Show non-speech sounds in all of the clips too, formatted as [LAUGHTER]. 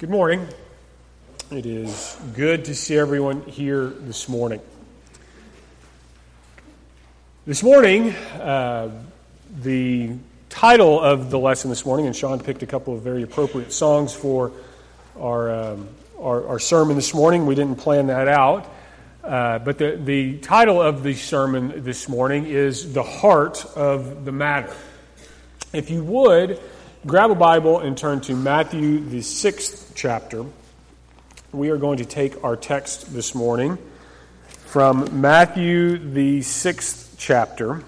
Good morning. It is good to see everyone here this morning. This morning, uh, the title of the lesson this morning, and Sean picked a couple of very appropriate songs for our, um, our, our, sermon this morning. We didn't plan that out. Uh, but the, the title of the sermon this morning is The Heart of the Matter. If you would, grab a Bible and turn to Matthew, the sixth chapter. We are going to take our text this morning from Matthew, the sixth chapter.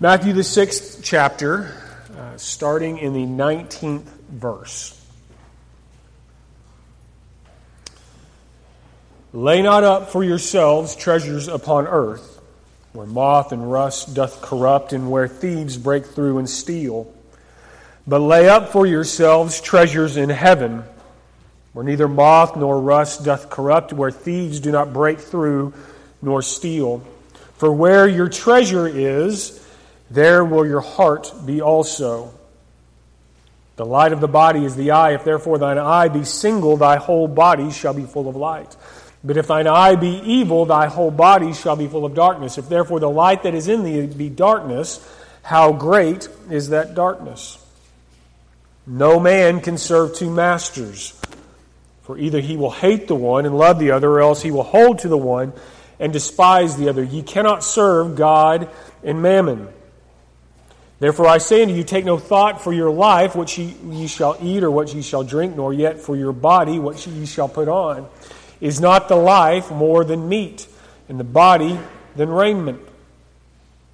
Matthew, the sixth chapter, uh, starting in the 19th verse. Lay not up for yourselves treasures upon earth where moth and rust doth corrupt, and where thieves break through and steal. But lay up for yourselves treasures in heaven, where neither moth nor rust doth corrupt, where thieves do not break through nor steal. For where your treasure is, there will your heart be also. The light of the body is the eye. If therefore thine eye be single, thy whole body shall be full of light. But if thine eye be evil, thy whole body shall be full of darkness. If therefore the light that is in thee be darkness, how great is that darkness? No man can serve two masters, for either he will hate the one and love the other, or else he will hold to the one and despise the other. Ye cannot serve God and mammon. Therefore I say unto you, take no thought for your life, what ye, ye shall eat or what ye shall drink, nor yet for your body, what ye shall put on. Is not the life more than meat, and the body than raiment?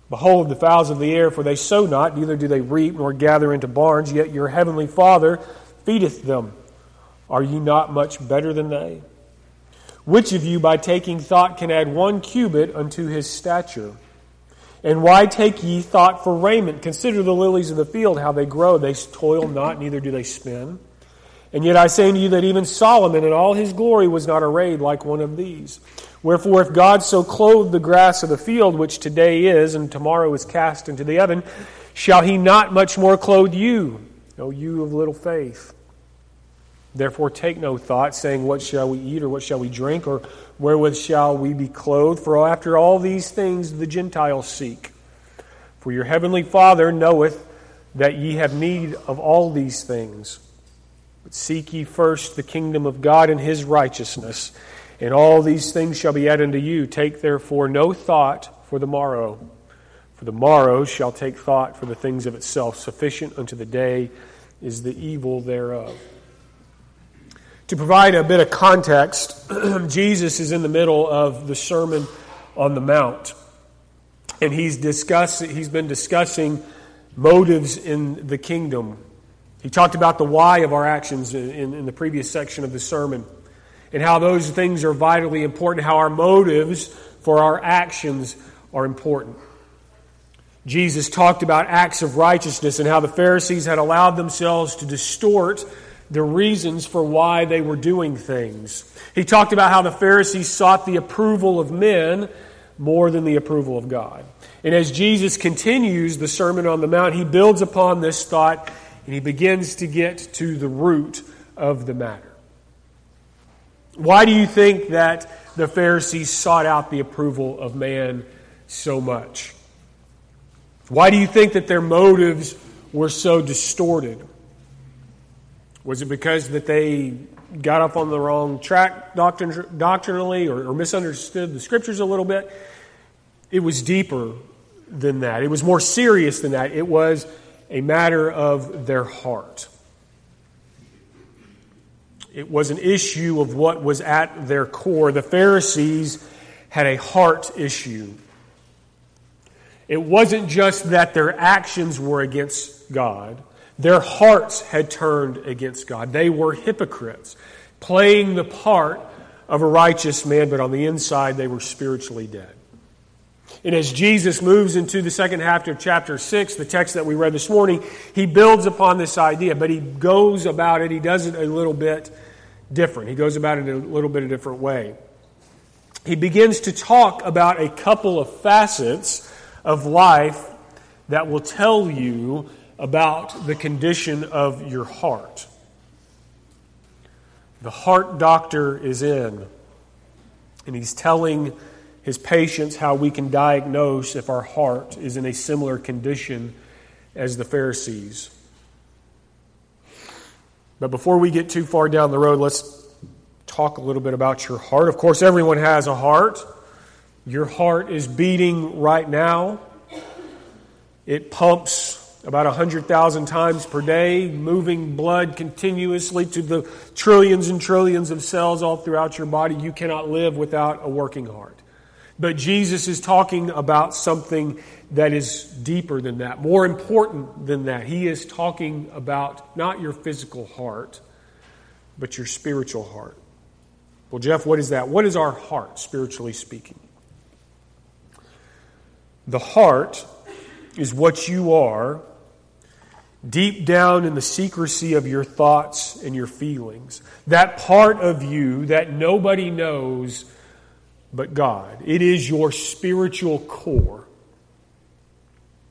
Behold the fowls of the air, for they sow not, neither do they reap, nor gather into barns, yet your heavenly Father feedeth them. Are ye not much better than they? Which of you, by taking thought, can add one cubit unto his stature? And why take ye thought for raiment? Consider the lilies of the field, how they grow. They toil not, neither do they spin. And yet I say unto you that even Solomon in all his glory was not arrayed like one of these. Wherefore, if God so clothed the grass of the field, which today is and tomorrow is cast into the oven, shall he not much more clothe you, O you of little faith? Therefore, take no thought, saying, What shall we eat, or what shall we drink, or wherewith shall we be clothed? For after all these things the Gentiles seek. For your heavenly Father knoweth that ye have need of all these things. But seek ye first the kingdom of God and his righteousness, and all these things shall be added unto you. Take therefore no thought for the morrow, for the morrow shall take thought for the things of itself. Sufficient unto the day is the evil thereof. To provide a bit of context, [CLEARS THROAT] Jesus is in the middle of the Sermon on the Mount. And he's discuss, he's been discussing motives in the kingdom he talked about the why of our actions in, in, the previous section of the sermon and how those things are vitally important, how our motives for our actions are important. Jesus talked about acts of righteousness and how the Pharisees had allowed themselves to distort the reasons for why they were doing things. He talked about how the Pharisees sought the approval of men more than the approval of God. And as Jesus continues the Sermon on the Mount, he builds upon this thought and he begins to get to the root of the matter. Why do you think that the Pharisees sought out the approval of man so much? Why do you think that their motives were so distorted? Was it because that they got off on the wrong track doctrin- doctrinally or, or misunderstood the scriptures a little bit? It was deeper than that. It was more serious than that. It was a matter of their heart. It was an issue of what was at their core. The Pharisees had a heart issue. It wasn't just that their actions were against God, their hearts had turned against God. They were hypocrites, playing the part of a righteous man, but on the inside they were spiritually dead. And as Jesus moves into the second half of chapter 6, the text that we read this morning, he builds upon this idea, but he goes about it, he does it a little bit different. He goes about it in a little bit a different way. He begins to talk about a couple of facets of life that will tell you about the condition of your heart. The heart doctor is in, and he's telling his patients how we can diagnose if our heart is in a similar condition as the Pharisees. But before we get too far down the road, let's talk a little bit about your heart. Of course, everyone has a heart. Your heart is beating right now. It pumps about 100,000 times per day, moving blood continuously to the trillions and trillions of cells all throughout your body. You cannot live without a working heart. But Jesus is talking about something that is deeper than that, more important than that. He is talking about not your physical heart, but your spiritual heart. Well, Jeff, what is that? What is our heart, spiritually speaking? The heart is what you are deep down in the secrecy of your thoughts and your feelings. That part of you that nobody knows but God. It is your spiritual core.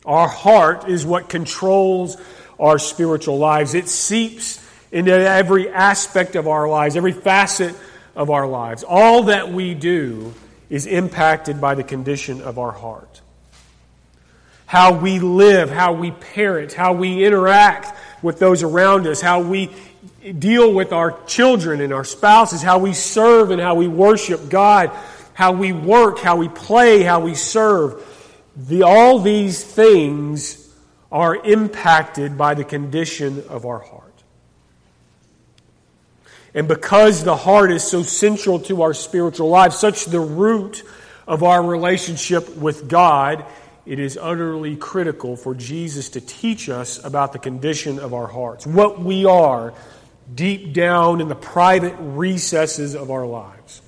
Our heart is what controls our spiritual lives. It seeps into every aspect of our lives, every facet of our lives. All that we do is impacted by the condition of our heart how we live, how we parent, how we interact with those around us, how we deal with our children and our spouses, how we serve and how we worship God, how we work, how we play, how we serve. The, all these things are impacted by the condition of our heart. And because the heart is so central to our spiritual life, such the root of our relationship with God, it is utterly critical for Jesus to teach us about the condition of our hearts, what we are deep down in the private recesses of our lives.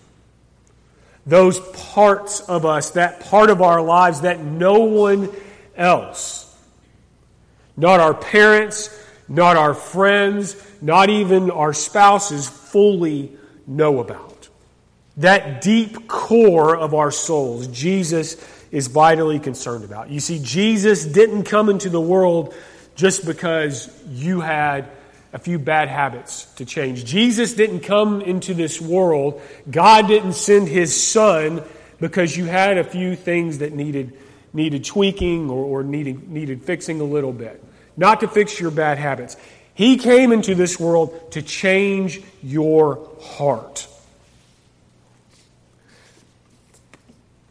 Those parts of us, that part of our lives that no one else, not our parents, not our friends, not even our spouses, fully know about. That deep core of our souls, Jesus is vitally concerned about. You see, Jesus didn't come into the world just because you had a few bad habits to change. Jesus didn't come into this world, God didn't send his son because you had a few things that needed, needed tweaking or, or needed, needed fixing a little bit. Not to fix your bad habits. He came into this world to change your heart.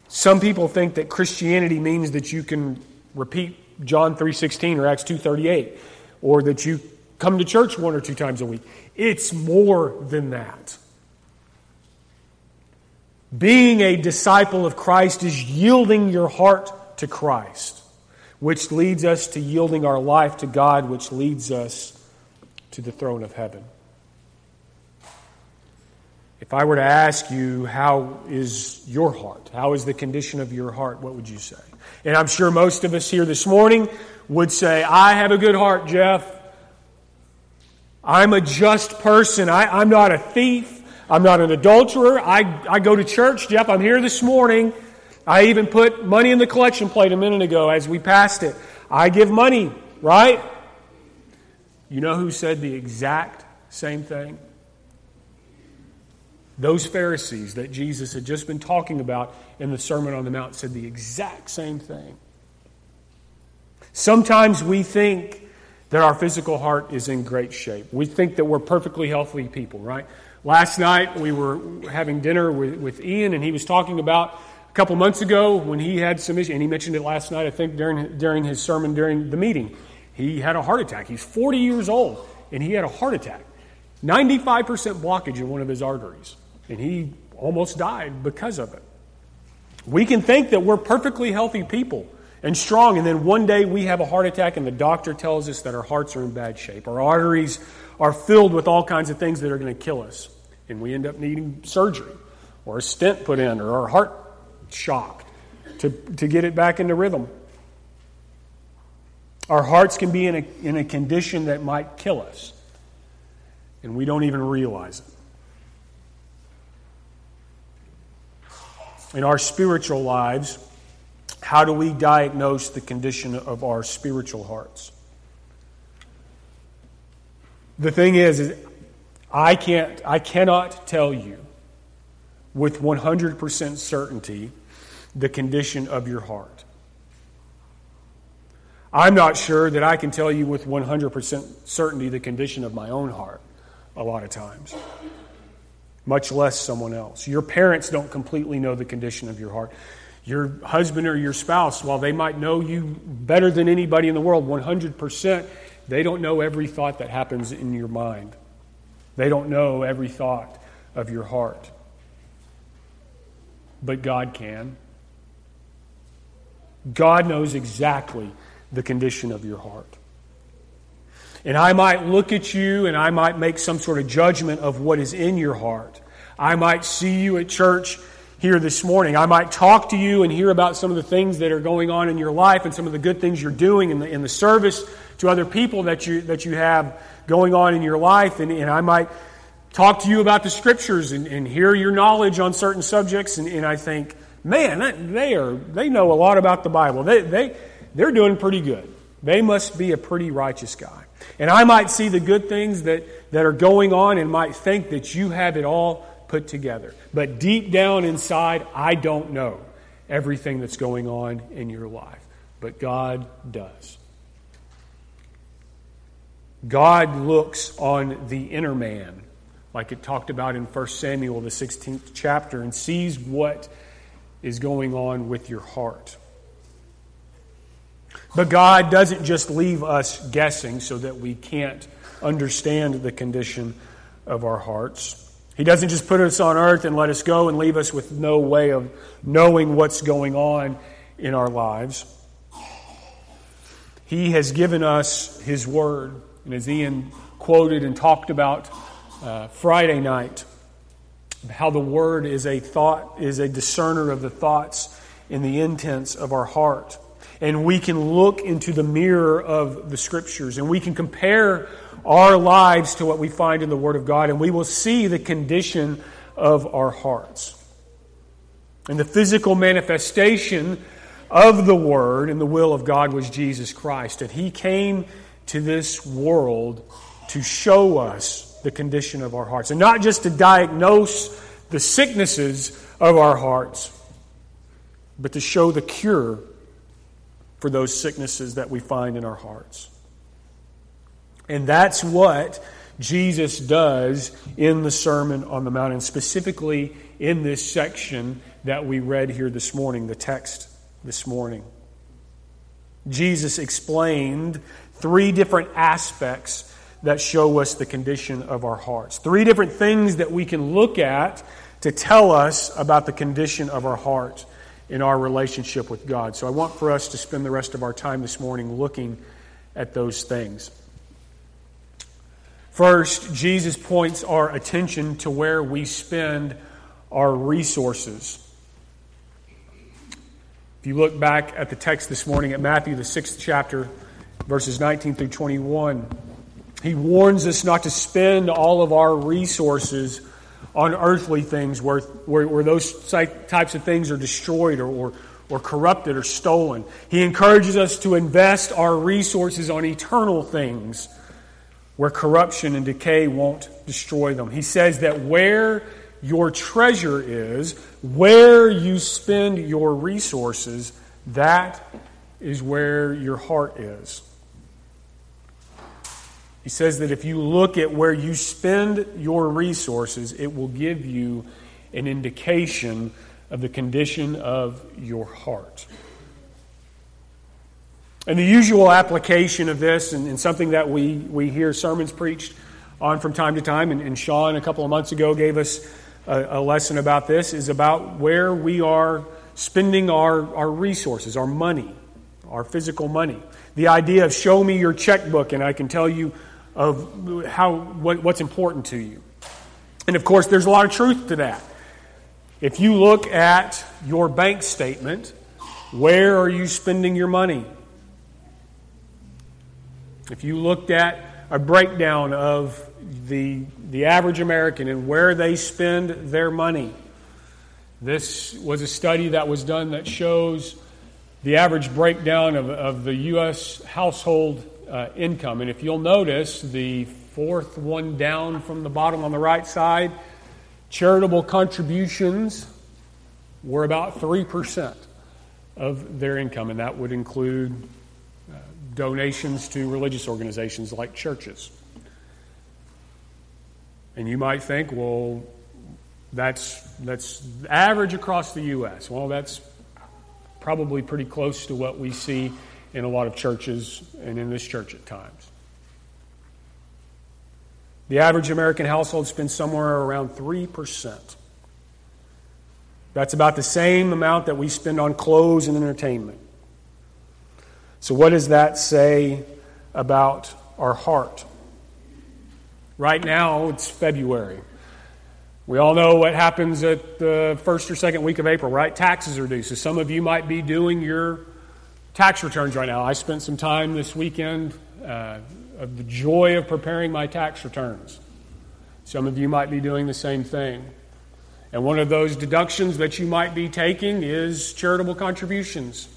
Some people think that Christianity means that you can repeat John 3:16 or Acts 2:38 or that you come to church one or two times a week. It's more than that. Being a disciple of Christ is yielding your heart to Christ, which leads us to yielding our life to God, which leads us to the throne of heaven. If I were to ask you, how is your heart? How is the condition of your heart? What would you say? And I'm sure most of us here this morning would say, I have a good heart, Jeff. I'm a just person. I, am not a thief. I'm not an adulterer. I, I go to church, Jeff. I'm here this morning. I even put money in the collection plate a minute ago as we passed it. I give money, right? You know who said the exact same thing? Those Pharisees that Jesus had just been talking about in the Sermon on the Mount said the exact same thing. Sometimes we think that our physical heart is in great shape. We think that we're perfectly healthy people, right? Last night we were having dinner with, with Ian, and he was talking about a couple months ago when he had some issues, and he mentioned it last night, I think, during, during his sermon during the meeting. He had a heart attack. He's 40 years old, and he had a heart attack. 95% blockage in one of his arteries and he almost died because of it. We can think that we're perfectly healthy people and strong, and then one day we have a heart attack, and the doctor tells us that our hearts are in bad shape. Our arteries are filled with all kinds of things that are going to kill us, and we end up needing surgery or a stent put in or our heart shocked to, to get it back into rhythm. Our hearts can be in a, in a condition that might kill us, and we don't even realize it. in our spiritual lives, how do we diagnose the condition of our spiritual hearts? The thing is, is I can't I cannot tell you with 100% certainty the condition of your heart. I'm not sure that I can tell you with 100% certainty the condition of my own heart a lot of times, much less someone else. Your parents don't completely know the condition of your heart. Your husband or your spouse, while they might know you better than anybody in the world, 100%, they don't know every thought that happens in your mind. They don't know every thought of your heart. But God can. God knows exactly the condition of your heart. And I might look at you and I might make some sort of judgment of what is in your heart. I might see you at church here this morning. I might talk to you and hear about some of the things that are going on in your life and some of the good things you're doing in the, in the service to other people that you, that you have going on in your life. And, and I might talk to you about the scriptures and, and hear your knowledge on certain subjects. And, and I think, man, they, are, they know a lot about the Bible. They, they, they're doing pretty good. They must be a pretty righteous guy. And I might see the good things that, that are going on and might think that you have it all put together. But deep down inside, I don't know everything that's going on in your life. But God does. God looks on the inner man, like it talked about in 1 Samuel, the 16th chapter, and sees what is going on with your heart. But God doesn't just leave us guessing so that we can't understand the condition of our hearts. He doesn't just put us on earth and let us go and leave us with no way of knowing what's going on in our lives. He has given us His Word. And as Ian quoted and talked about uh, Friday night, how the Word is a thought, is a discerner of the thoughts and the intents of our heart and we can look into the mirror of the Scriptures and we can compare our lives to what we find in the Word of God, and we will see the condition of our hearts. And the physical manifestation of the Word and the will of God was Jesus Christ. And He came to this world to show us the condition of our hearts. And not just to diagnose the sicknesses of our hearts, but to show the cure for those sicknesses that we find in our hearts. And that's what Jesus does in the Sermon on the Mount, and specifically in this section that we read here this morning, the text this morning. Jesus explained three different aspects that show us the condition of our hearts. Three different things that we can look at to tell us about the condition of our heart in our relationship with God. So I want for us to spend the rest of our time this morning looking at those things. First, Jesus points our attention to where we spend our resources. If you look back at the text this morning at Matthew, the sixth chapter, verses 19 through 21, he warns us not to spend all of our resources on earthly things where, where, where those types of things are destroyed or, or, or corrupted or stolen. He encourages us to invest our resources on eternal things where corruption and decay won't destroy them. He says that where your treasure is, where you spend your resources, that is where your heart is. He says that if you look at where you spend your resources, it will give you an indication of the condition of your heart. And the usual application of this, and, and something that we, we hear sermons preached on from time to time, and, and Sean a couple of months ago gave us a, a lesson about this, is about where we are spending our, our resources, our money, our physical money. The idea of show me your checkbook and I can tell you of how, what, what's important to you. And of course, there's a lot of truth to that. If you look at your bank statement, where are you spending your money? If you looked at a breakdown of the, the average American and where they spend their money, this was a study that was done that shows the average breakdown of, of the U.S. household uh, income. And if you'll notice, the fourth one down from the bottom on the right side, charitable contributions were about 3% of their income, and that would include donations to religious organizations like churches. And you might think, well, that's, that's average across the U.S. Well, that's probably pretty close to what we see in a lot of churches and in this church at times. The average American household spends somewhere around 3%. That's about the same amount that we spend on clothes and entertainment. So, what does that say about our heart? Right now, it's February. We all know what happens at the first or second week of April, right? Taxes are due. So some of you might be doing your tax returns right now. I spent some time this weekend uh, of the joy of preparing my tax returns. Some of you might be doing the same thing. And one of those deductions that you might be taking is charitable contributions.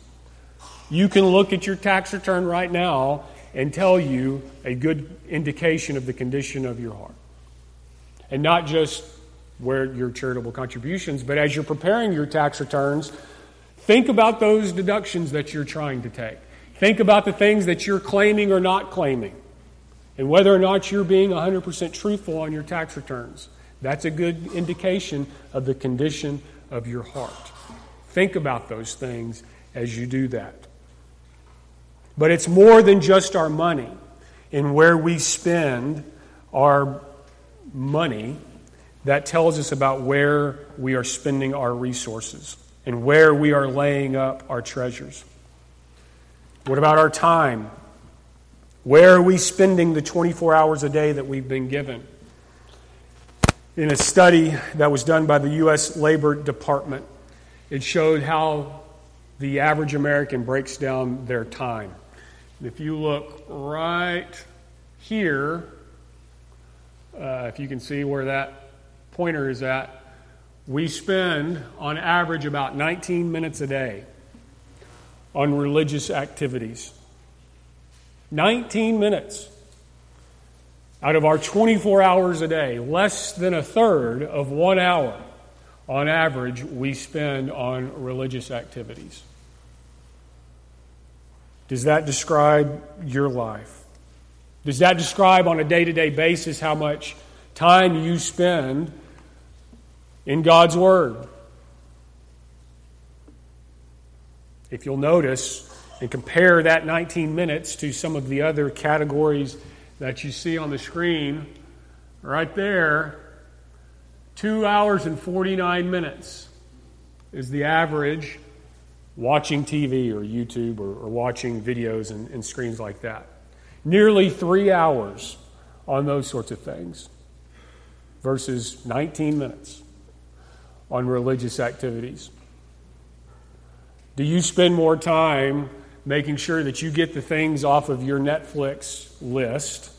You can look at your tax return right now and tell you a good indication of the condition of your heart. And not just where your charitable contributions, but as you're preparing your tax returns, think about those deductions that you're trying to take. Think about the things that you're claiming or not claiming, and whether or not you're being 100% truthful on your tax returns. That's a good indication of the condition of your heart. Think about those things as you do that. But it's more than just our money and where we spend our money that tells us about where we are spending our resources and where we are laying up our treasures. What about our time? Where are we spending the 24 hours a day that we've been given? In a study that was done by the U.S. Labor Department, it showed how the average American breaks down their time. If you look right here, uh, if you can see where that pointer is at, we spend on average about 19 minutes a day on religious activities. 19 minutes out of our 24 hours a day, less than a third of one hour on average we spend on religious activities. Does that describe your life? Does that describe on a day to day basis how much time you spend in God's Word. If you'll notice and compare that 19 minutes to some of the other categories that you see on the screen, right there, two hours and 49 minutes is the average watching TV or YouTube or, or watching videos and, and screens like that. Nearly three hours on those sorts of things versus 19 minutes on religious activities? Do you spend more time making sure that you get the things off of your Netflix list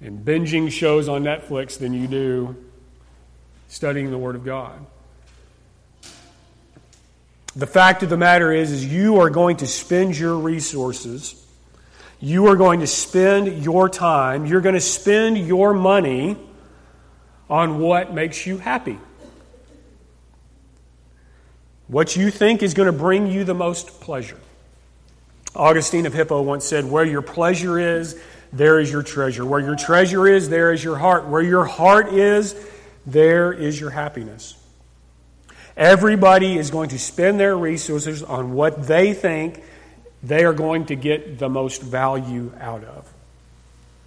and binging shows on Netflix than you do studying the Word of God? The fact of the matter is, is you are going to spend your resources. You are going to spend your time. You're going to spend your money on what makes you happy. What you think is going to bring you the most pleasure. Augustine of Hippo once said, Where your pleasure is, there is your treasure. Where your treasure is, there is your heart. Where your heart is, there is your happiness. Everybody is going to spend their resources on what they think they are going to get the most value out of.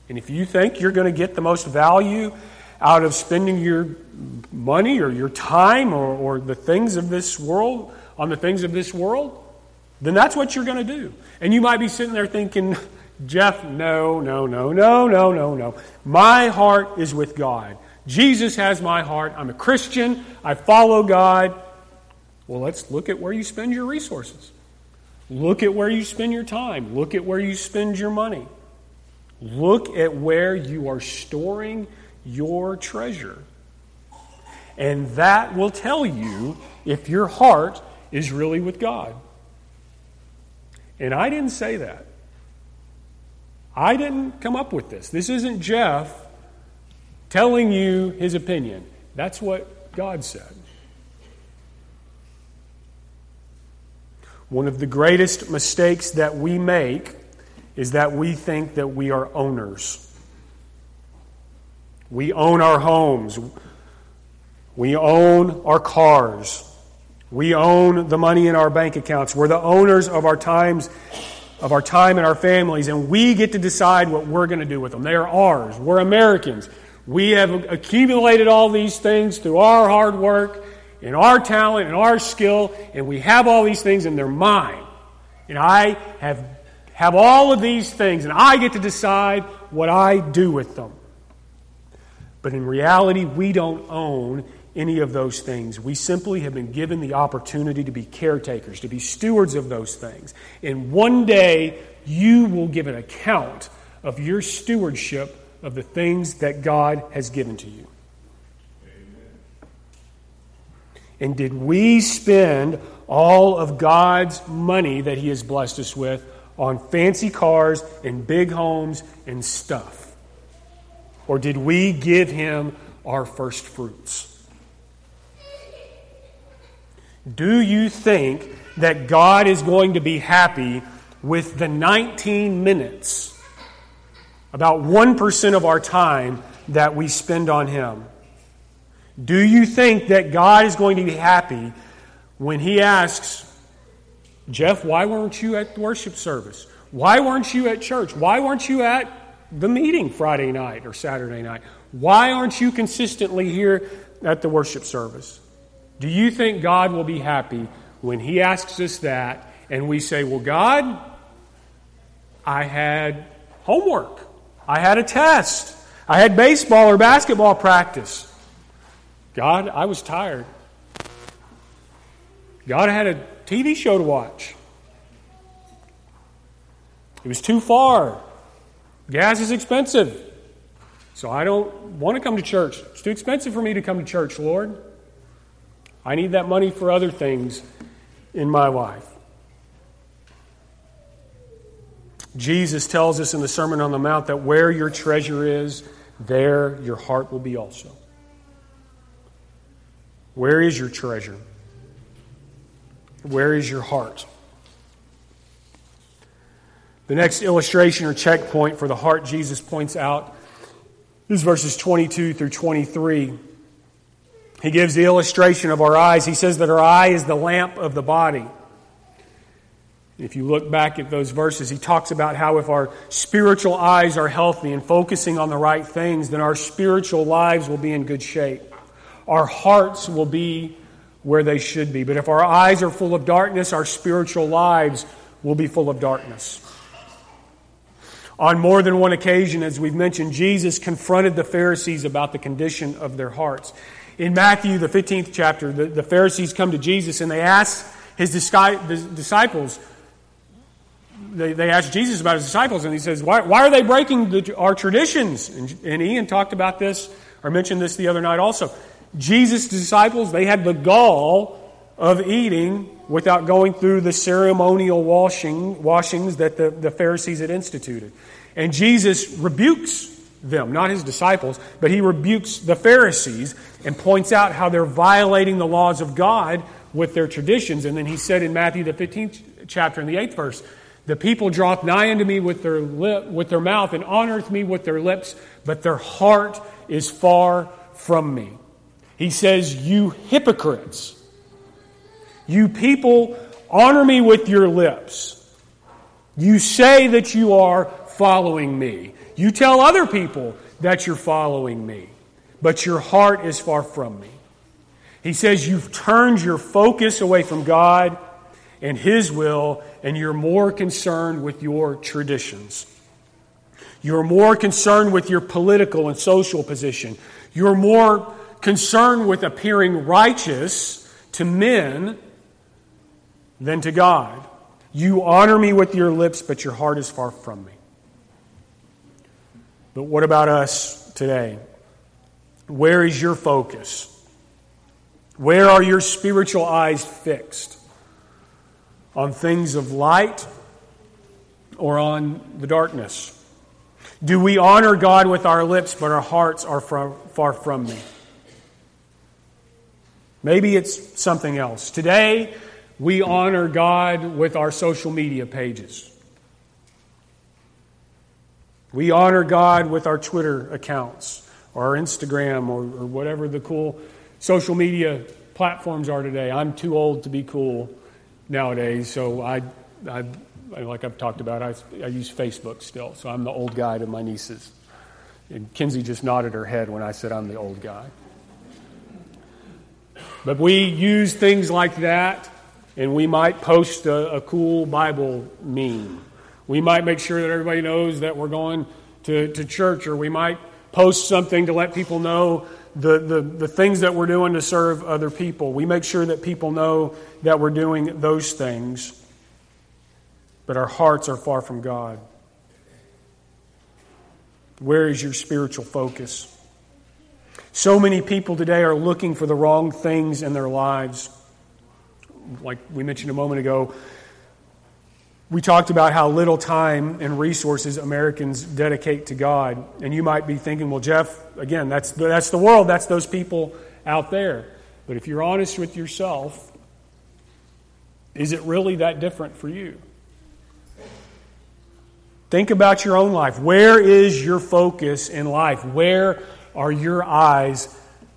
And if you think you're going to get the most value out of spending your money or your time or, or the things of this world on the things of this world, then that's what you're going to do. And you might be sitting there thinking, Jeff, no, no, no, no, no, no, no. My heart is with God. Jesus has my heart. I'm a Christian. I follow God. Well, let's look at where you spend your resources. Look at where you spend your time. Look at where you spend your money. Look at where you are storing your treasure. And that will tell you if your heart is really with God. And I didn't say that. I didn't come up with this. This isn't Jeff telling you his opinion. That's what God said. One of the greatest mistakes that we make is that we think that we are owners. We own our homes. We own our cars. We own the money in our bank accounts. We're the owners of our times of our time and our families and we get to decide what we're going to do with them. They are ours. We're Americans. We have accumulated all these things through our hard work and our talent and our skill and we have all these things and they're mine. And I have have all of these things and I get to decide what I do with them. But in reality, we don't own any of those things. We simply have been given the opportunity to be caretakers, to be stewards of those things. And one day, you will give an account of your stewardship of the things that God has given to you. And did we spend all of God's money that He has blessed us with on fancy cars and big homes and stuff? Or did we give Him our first fruits? Do you think that God is going to be happy with the 19 minutes, about 1% of our time, that we spend on Him? Do you think that God is going to be happy when He asks, Jeff, why weren't you at the worship service? Why weren't you at church? Why weren't you at the meeting Friday night or Saturday night? Why aren't you consistently here at the worship service? Do you think God will be happy when He asks us that and we say, Well, God, I had homework, I had a test, I had baseball or basketball practice. God, I was tired. God, had a TV show to watch. It was too far. Gas is expensive. So I don't want to come to church. It's too expensive for me to come to church, Lord. I need that money for other things in my life. Jesus tells us in the Sermon on the Mount that where your treasure is, there your heart will be also. Where is your treasure? Where is your heart? The next illustration or checkpoint for the heart Jesus points out is verses 22 through 23. He gives the illustration of our eyes. He says that our eye is the lamp of the body. If you look back at those verses, he talks about how if our spiritual eyes are healthy and focusing on the right things, then our spiritual lives will be in good shape. Our hearts will be where they should be. But if our eyes are full of darkness, our spiritual lives will be full of darkness. On more than one occasion, as we've mentioned, Jesus confronted the Pharisees about the condition of their hearts. In Matthew, the 15th chapter, the, the Pharisees come to Jesus and they ask his disciples, they, they ask Jesus about his disciples, and he says, Why, why are they breaking the, our traditions? And, and Ian talked about this, or mentioned this the other night also. Jesus' disciples, they had the gall of eating without going through the ceremonial washing, washings that the, the Pharisees had instituted. And Jesus rebukes them, not his disciples, but he rebukes the Pharisees and points out how they're violating the laws of God with their traditions. And then he said in Matthew, the 15th chapter, in the 8th verse, The people draweth nigh unto me with their, lip, with their mouth and honoreth me with their lips, but their heart is far from me. He says, You hypocrites, you people honor me with your lips. You say that you are following me. You tell other people that you're following me, but your heart is far from me. He says you've turned your focus away from God and His will, and you're more concerned with your traditions. You're more concerned with your political and social position. You're more concerned with appearing righteous to men than to God. You honor me with your lips, but your heart is far from me. But what about us today? Where is your focus? Where are your spiritual eyes fixed? On things of light or on the darkness? Do we honor God with our lips, but our hearts are far from me? Maybe it's something else. Today, we honor God with our social media pages. We honor God with our Twitter accounts or our Instagram or, or whatever the cool social media platforms are today. I'm too old to be cool nowadays, so I, I like I've talked about, I, I use Facebook still, so I'm the old guy to my nieces. And Kinsey just nodded her head when I said I'm the old guy. But we use things like that, and we might post a, a cool Bible meme. We might make sure that everybody knows that we're going to, to church, or we might post something to let people know the, the, the things that we're doing to serve other people. We make sure that people know that we're doing those things but our hearts are far from God. Where is your spiritual focus? So many people today are looking for the wrong things in their lives. Like we mentioned a moment ago, we talked about how little time and resources Americans dedicate to God. And you might be thinking, well, Jeff, again, that's, that's the world, that's those people out there. But if you're honest with yourself, is it really that different for you? Think about your own life. Where is your focus in life? Where are your eyes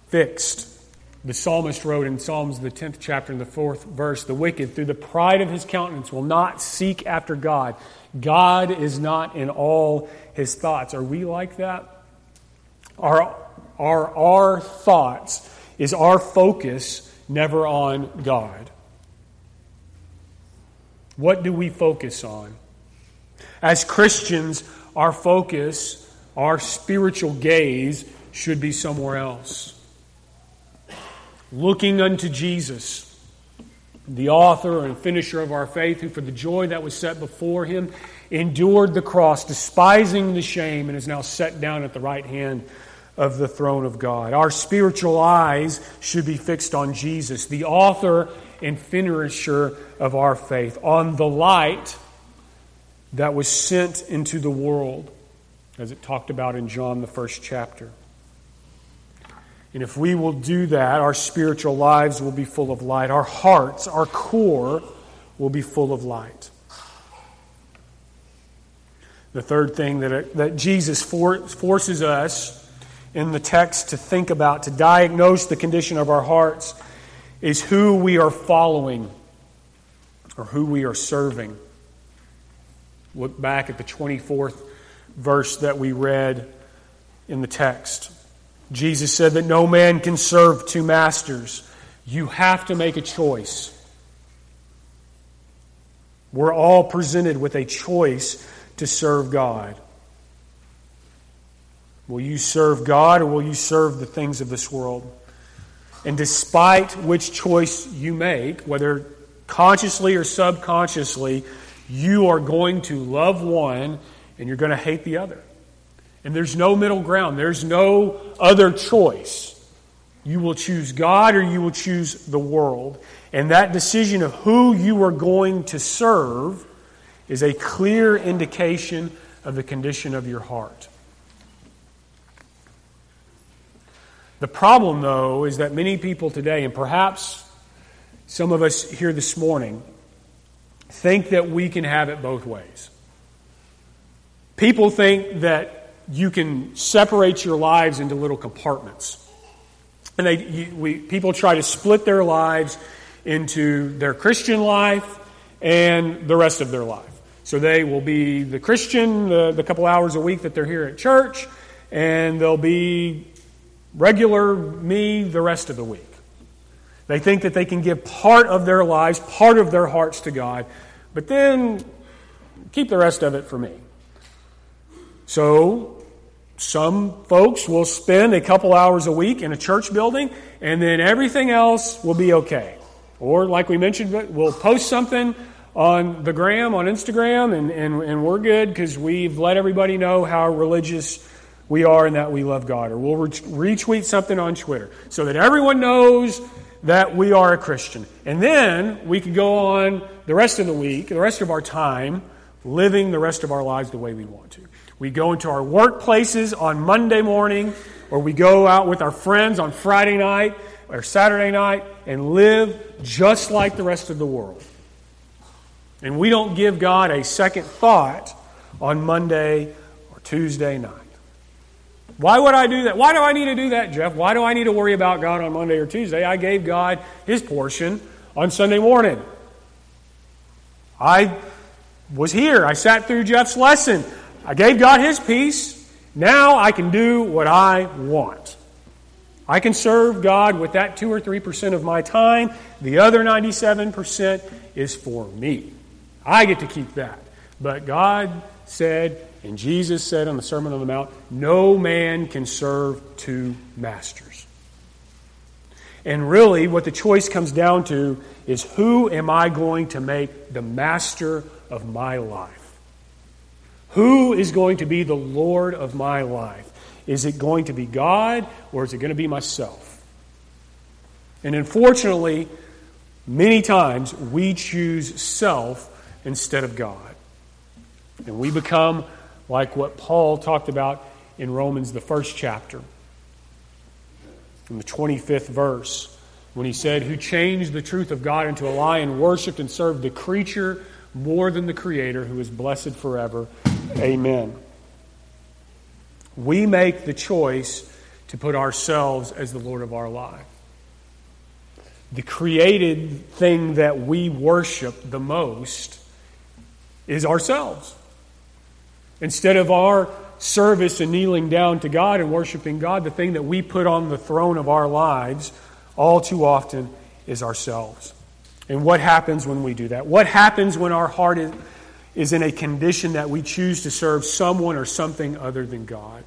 fixed? The psalmist wrote in Psalms, the 10th chapter, in the fourth verse The wicked, through the pride of his countenance, will not seek after God. God is not in all his thoughts. Are we like that? Are, are our thoughts, is our focus never on God? What do we focus on? As Christians, our focus, our spiritual gaze should be somewhere else. Looking unto Jesus, the author and finisher of our faith, who for the joy that was set before him endured the cross, despising the shame, and is now set down at the right hand of the throne of God. Our spiritual eyes should be fixed on Jesus, the author and finisher of our faith, on the light that was sent into the world, as it talked about in John, the first chapter. And if we will do that, our spiritual lives will be full of light. Our hearts, our core, will be full of light. The third thing that, that Jesus for, forces us in the text to think about, to diagnose the condition of our hearts, is who we are following or who we are serving. Look back at the 24th verse that we read in the text. Jesus said that no man can serve two masters. You have to make a choice. We're all presented with a choice to serve God. Will you serve God or will you serve the things of this world? And despite which choice you make, whether consciously or subconsciously, you are going to love one and you're going to hate the other. And there's no middle ground, there's no other choice. You will choose God or you will choose the world. And that decision of who you are going to serve is a clear indication of the condition of your heart. The problem, though, is that many people today, and perhaps some of us here this morning, think that we can have it both ways. People think that you can separate your lives into little compartments. And they, you, we, people try to split their lives into their Christian life and the rest of their life. So they will be the Christian the, the couple hours a week that they're here at church, and they'll be regular me the rest of the week. They think that they can give part of their lives, part of their hearts to God, but then keep the rest of it for me. So, some folks will spend a couple hours a week in a church building, and then everything else will be okay. Or, like we mentioned, we'll post something on the gram, on Instagram, and, and, and we're good because we've let everybody know how religious we are and that we love God. Or we'll retweet something on Twitter so that everyone knows that we are a Christian. And then we can go on the rest of the week, the rest of our time, living the rest of our lives the way we want to. We go into our workplaces on Monday morning, or we go out with our friends on Friday night or Saturday night and live just like the rest of the world. And we don't give God a second thought on Monday or Tuesday night. Why would I do that? Why do I need to do that, Jeff? Why do I need to worry about God on Monday or Tuesday? I gave God his portion on Sunday morning. I was here. I sat through Jeff's lesson. I gave God his piece. Now I can do what I want. I can serve God with that 2 or 3% of my time. The other 97% is for me. I get to keep that. But God said, and Jesus said on the Sermon on the Mount, no man can serve two masters. And really, what the choice comes down to is who am I going to make the master of my life? Who is going to be the Lord of my life? Is it going to be God or is it going to be myself? And unfortunately, many times we choose self instead of God. And we become like what Paul talked about in Romans, the first chapter, in the 25th verse, when he said, Who changed the truth of God into a lie and worshiped and served the creature more than the Creator, who is blessed forever. Amen. We make the choice to put ourselves as the Lord of our life. The created thing that we worship the most is ourselves. Instead of our service and kneeling down to God and worshiping God, the thing that we put on the throne of our lives all too often is ourselves. And what happens when we do that? What happens when our heart is, is in a condition that we choose to serve someone or something other than God?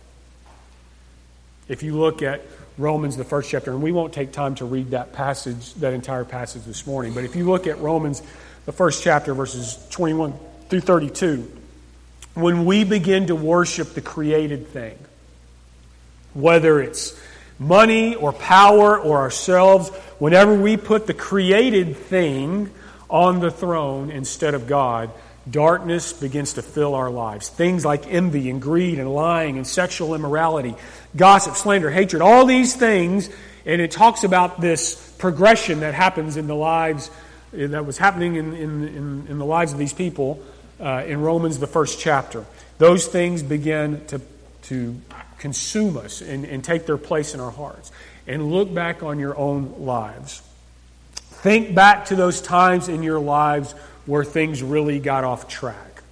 If you look at Romans, the first chapter, and we won't take time to read that passage, that entire passage this morning, but if you look at Romans, the first chapter, verses 21 through 32, when we begin to worship the created thing, whether it's money or power or ourselves, whenever we put the created thing on the throne instead of God, darkness begins to fill our lives. Things like envy and greed and lying and sexual immorality, gossip, slander, hatred, all these things. And it talks about this progression that happens in the lives, that was happening in, in, in, in the lives of these people uh, in Romans, the first chapter. Those things begin to, to consume us and, and take their place in our hearts. And look back on your own lives. Think back to those times in your lives where things really got off track.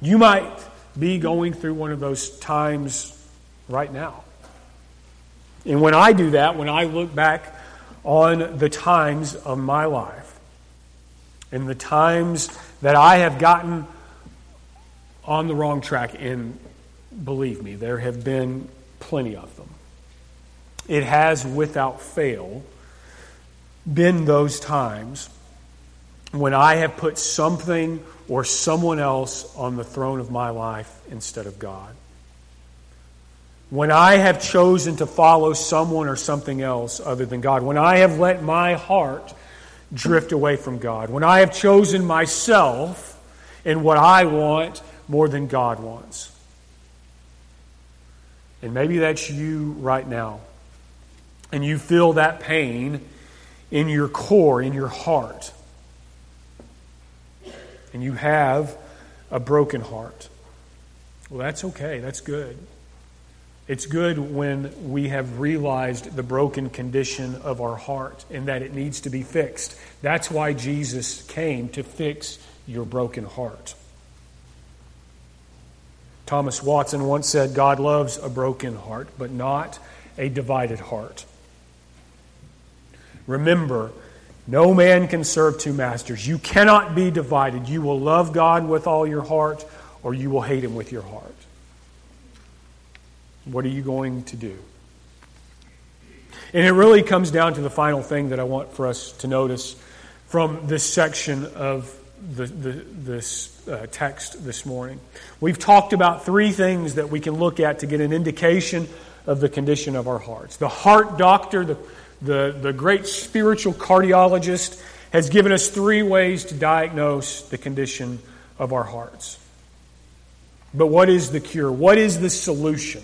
You might be going through one of those times right now. And when I do that, when I look back on the times of my life and the times that I have gotten on the wrong track, and believe me, there have been plenty of them. It has, without fail, been those times when I have put something or someone else on the throne of my life instead of God. When I have chosen to follow someone or something else other than God. When I have let my heart drift away from God. When I have chosen myself and what I want more than God wants. And maybe that's you right now. And you feel that pain in your core, in your heart. And you have a broken heart. Well, that's okay. That's good. It's good when we have realized the broken condition of our heart and that it needs to be fixed. That's why Jesus came to fix your broken heart. Thomas Watson once said, God loves a broken heart, but not a divided heart. Remember, no man can serve two masters. You cannot be divided. You will love God with all your heart, or you will hate him with your heart. What are you going to do? And it really comes down to the final thing that I want for us to notice from this section of the, the, this uh, text this morning. We've talked about three things that we can look at to get an indication of the condition of our hearts. The heart doctor, the, the, the great spiritual cardiologist, has given us three ways to diagnose the condition of our hearts. But what is the cure? What is the solution?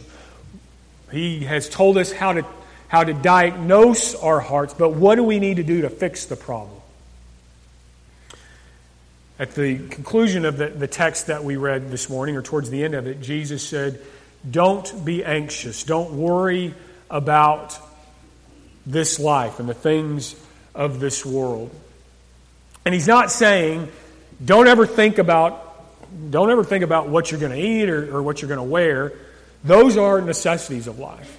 He has told us how to, how to diagnose our hearts, but what do we need to do to fix the problem? At the conclusion of the, the text that we read this morning, or towards the end of it, Jesus said, Don't be anxious. Don't worry about this life and the things of this world. And he's not saying, don't ever think about don't ever think about what you're going to eat or, or what you're going to wear. Those are necessities of life.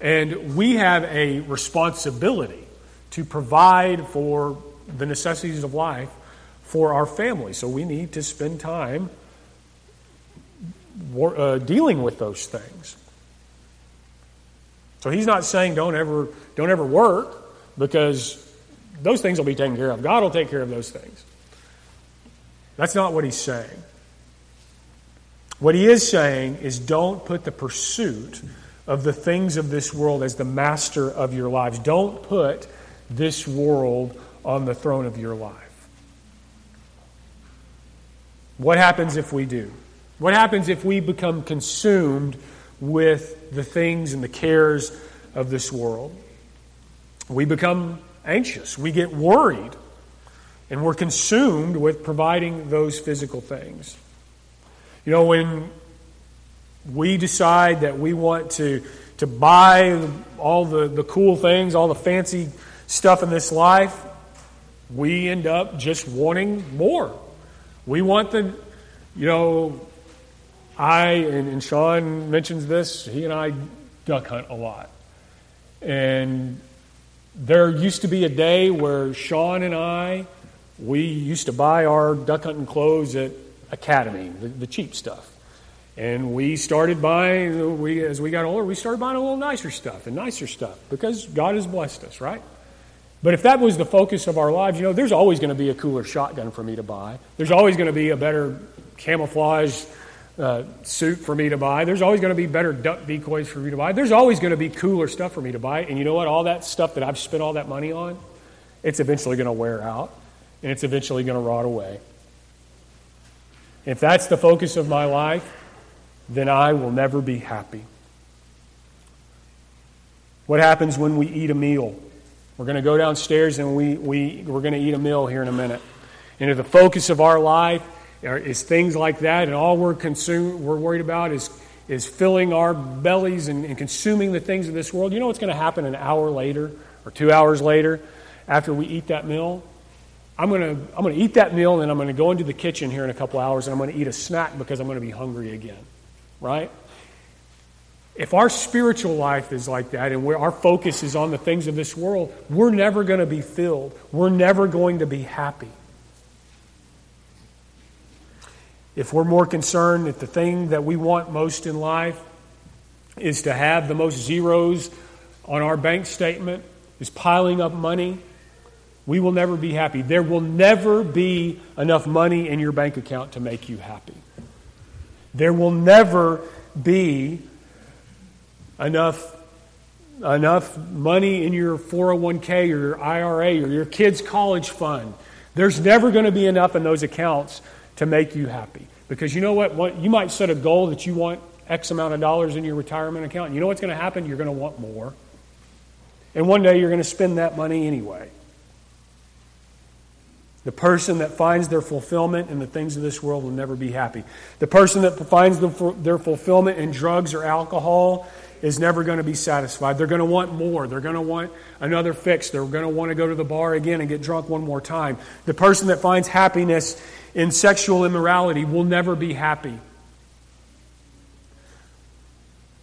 And we have a responsibility to provide for the necessities of life for our family. So we need to spend time uh, dealing with those things. So he's not saying don't ever don't ever work because those things will be taken care of. God will take care of those things. That's not what he's saying. What he is saying is don't put the pursuit of the things of this world as the master of your lives. Don't put this world on the throne of your life. What happens if we do? What happens if we become consumed with the things and the cares of this world? We become anxious. We get worried. And we're consumed with providing those physical things. You know, when we decide that we want to, to buy all the, the cool things, all the fancy stuff in this life, we end up just wanting more. We want the, you know, I, and, and Sean mentions this, he and I duck hunt a lot. And there used to be a day where Sean and I, we used to buy our duck hunting clothes at Academy, the, the cheap stuff. And we started buying, we, as we got older, we started buying a little nicer stuff and nicer stuff because God has blessed us, right? But if that was the focus of our lives, you know, there's always going to be a cooler shotgun for me to buy. There's always going to be a better camouflage uh, suit for me to buy. There's always going to be better duck decoys for me to buy. There's always going to be cooler stuff for me to buy. And you know what? All that stuff that I've spent all that money on, it's eventually going to wear out and it's eventually going to rot away. If that's the focus of my life, then I will never be happy. What happens when we eat a meal? We're going to go downstairs and we, we, we're going to eat a meal here in a minute. And if the focus of our life is things like that, and all we're, consume, we're worried about is, is filling our bellies and, and consuming the things of this world, you know what's going to happen an hour later or two hours later after we eat that meal? I'm going to I'm going to eat that meal and then I'm going to go into the kitchen here in a couple hours and I'm going to eat a snack because I'm going to be hungry again. Right? If our spiritual life is like that and our focus is on the things of this world, we're never going to be filled. We're never going to be happy. If we're more concerned that the thing that we want most in life is to have the most zeros on our bank statement, is piling up money, we will never be happy. There will never be enough money in your bank account to make you happy. There will never be enough, enough money in your 401k or your IRA or your kids' college fund. There's never going to be enough in those accounts to make you happy. Because you know what? what? You might set a goal that you want X amount of dollars in your retirement account. You know what's going to happen? You're going to want more. And one day you're going to spend that money anyway. The person that finds their fulfillment in the things of this world will never be happy. The person that finds their fulfillment in drugs or alcohol is never going to be satisfied. They're going to want more. They're going to want another fix. They're going to want to go to the bar again and get drunk one more time. The person that finds happiness in sexual immorality will never be happy.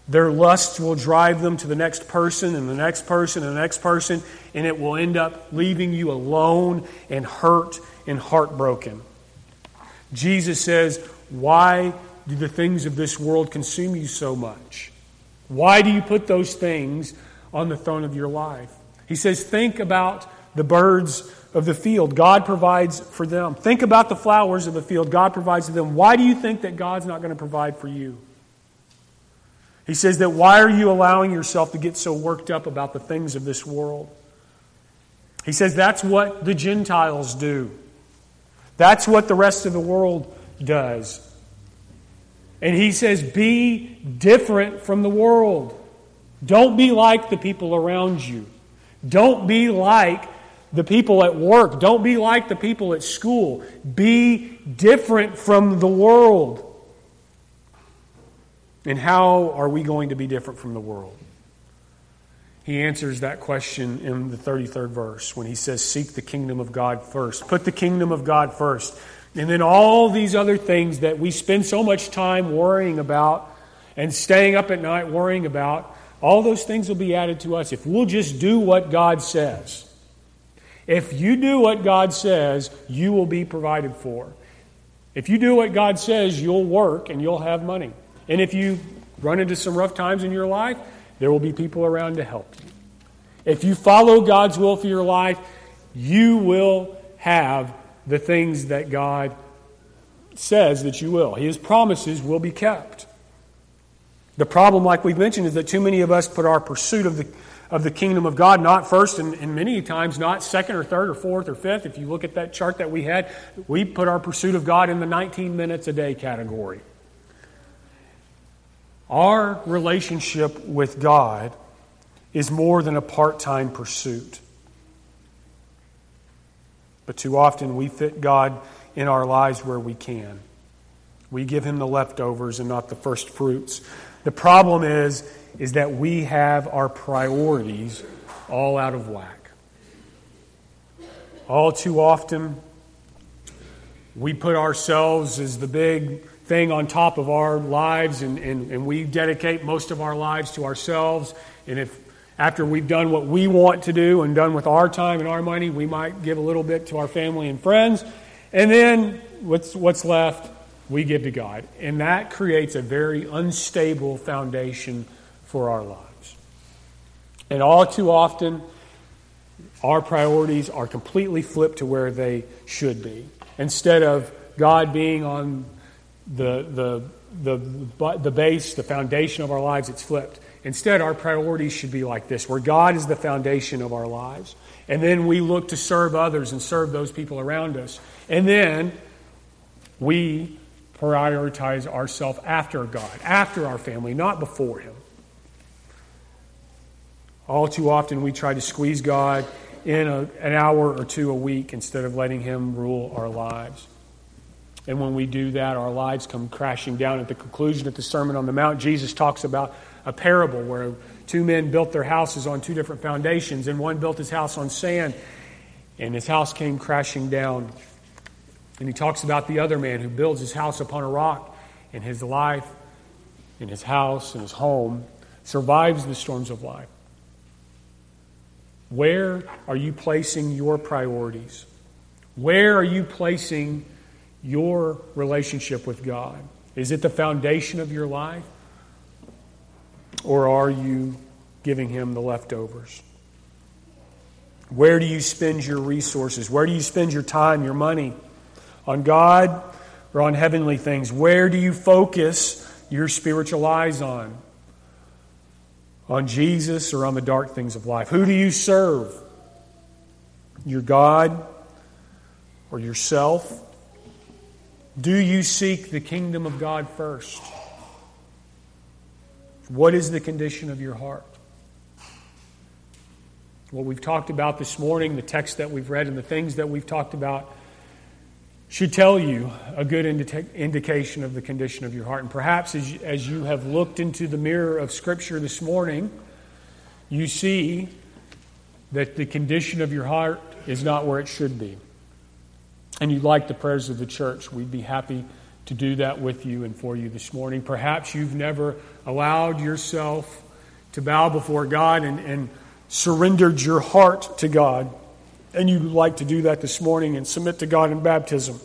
Their lusts will drive them to the next person and the next person and the next person, and it will end up leaving you alone and hurt and heartbroken. Jesus says, Why do the things of this world consume you so much? Why do you put those things on the throne of your life? He says, Think about the birds of the field. God provides for them. Think about the flowers of the field. God provides for them. Why do you think that God's not going to provide for you? He says that why are you allowing yourself to get so worked up about the things of this world? He says that's what the Gentiles do. That's what the rest of the world does. And he says, Be different from the world. Don't be like the people around you. Don't be like the people at work. Don't be like the people at school. Be different from the world. And how are we going to be different from the world? He answers that question in the 33rd verse when he says, Seek the kingdom of God first. Put the kingdom of God first. And then all these other things that we spend so much time worrying about and staying up at night worrying about, all those things will be added to us if we'll just do what God says. If you do what God says, you will be provided for. If you do what God says, you'll work and you'll have money. And if you run into some rough times in your life, there will be people around to help you. If you follow God's will for your life, you will have the things that God says that you will. His promises will be kept. The problem, like we've mentioned, is that too many of us put our pursuit of the, of the kingdom of God not first, and, and many times not second or third or fourth or fifth. If you look at that chart that we had, we put our pursuit of God in the 19 minutes a day category. Our relationship with God is more than a part time pursuit. But too often we fit God in our lives where we can. We give him the leftovers and not the first fruits. The problem is, is that we have our priorities all out of whack. All too often, we put ourselves as the big thing on top of our lives, and, and, and we dedicate most of our lives to ourselves. And if after we've done what we want to do and done with our time and our money, we might give a little bit to our family and friends. And then what's, what's left, we give to God. And that creates a very unstable foundation for our lives. And all too often, our priorities are completely flipped to where they should be. Instead of God being on the, the, the, the base, the foundation of our lives, it's flipped. Instead, our priorities should be like this where God is the foundation of our lives. And then we look to serve others and serve those people around us. And then we prioritize ourselves after God, after our family, not before Him. All too often, we try to squeeze God in a, an hour or two a week instead of letting Him rule our lives. And when we do that, our lives come crashing down. At the conclusion of the Sermon on the Mount, Jesus talks about a parable where two men built their houses on two different foundations, and one built his house on sand, and his house came crashing down. And he talks about the other man who builds his house upon a rock, and his life, and his house, and his home survives the storms of life. Where are you placing your priorities? Where are you placing your relationship with God? Is it the foundation of your life? Or are you giving Him the leftovers? Where do you spend your resources? Where do you spend your time, your money? On God or on heavenly things? Where do you focus your spiritual eyes on? On Jesus or on the dark things of life? Who do you serve? Your God or yourself? Do you seek the kingdom of God first? What is the condition of your heart? What we've talked about this morning, the text that we've read, and the things that we've talked about should tell you a good indica- indication of the condition of your heart. And perhaps as you, as you have looked into the mirror of Scripture this morning, you see that the condition of your heart is not where it should be and you'd like the prayers of the church, we'd be happy to do that with you and for you this morning. Perhaps you've never allowed yourself to bow before God and, and surrendered your heart to God, and you'd like to do that this morning and submit to God in baptism.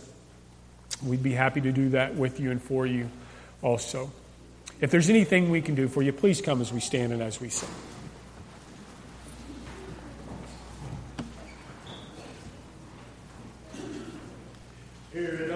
We'd be happy to do that with you and for you also. If there's anything we can do for you, please come as we stand and as we sing. Here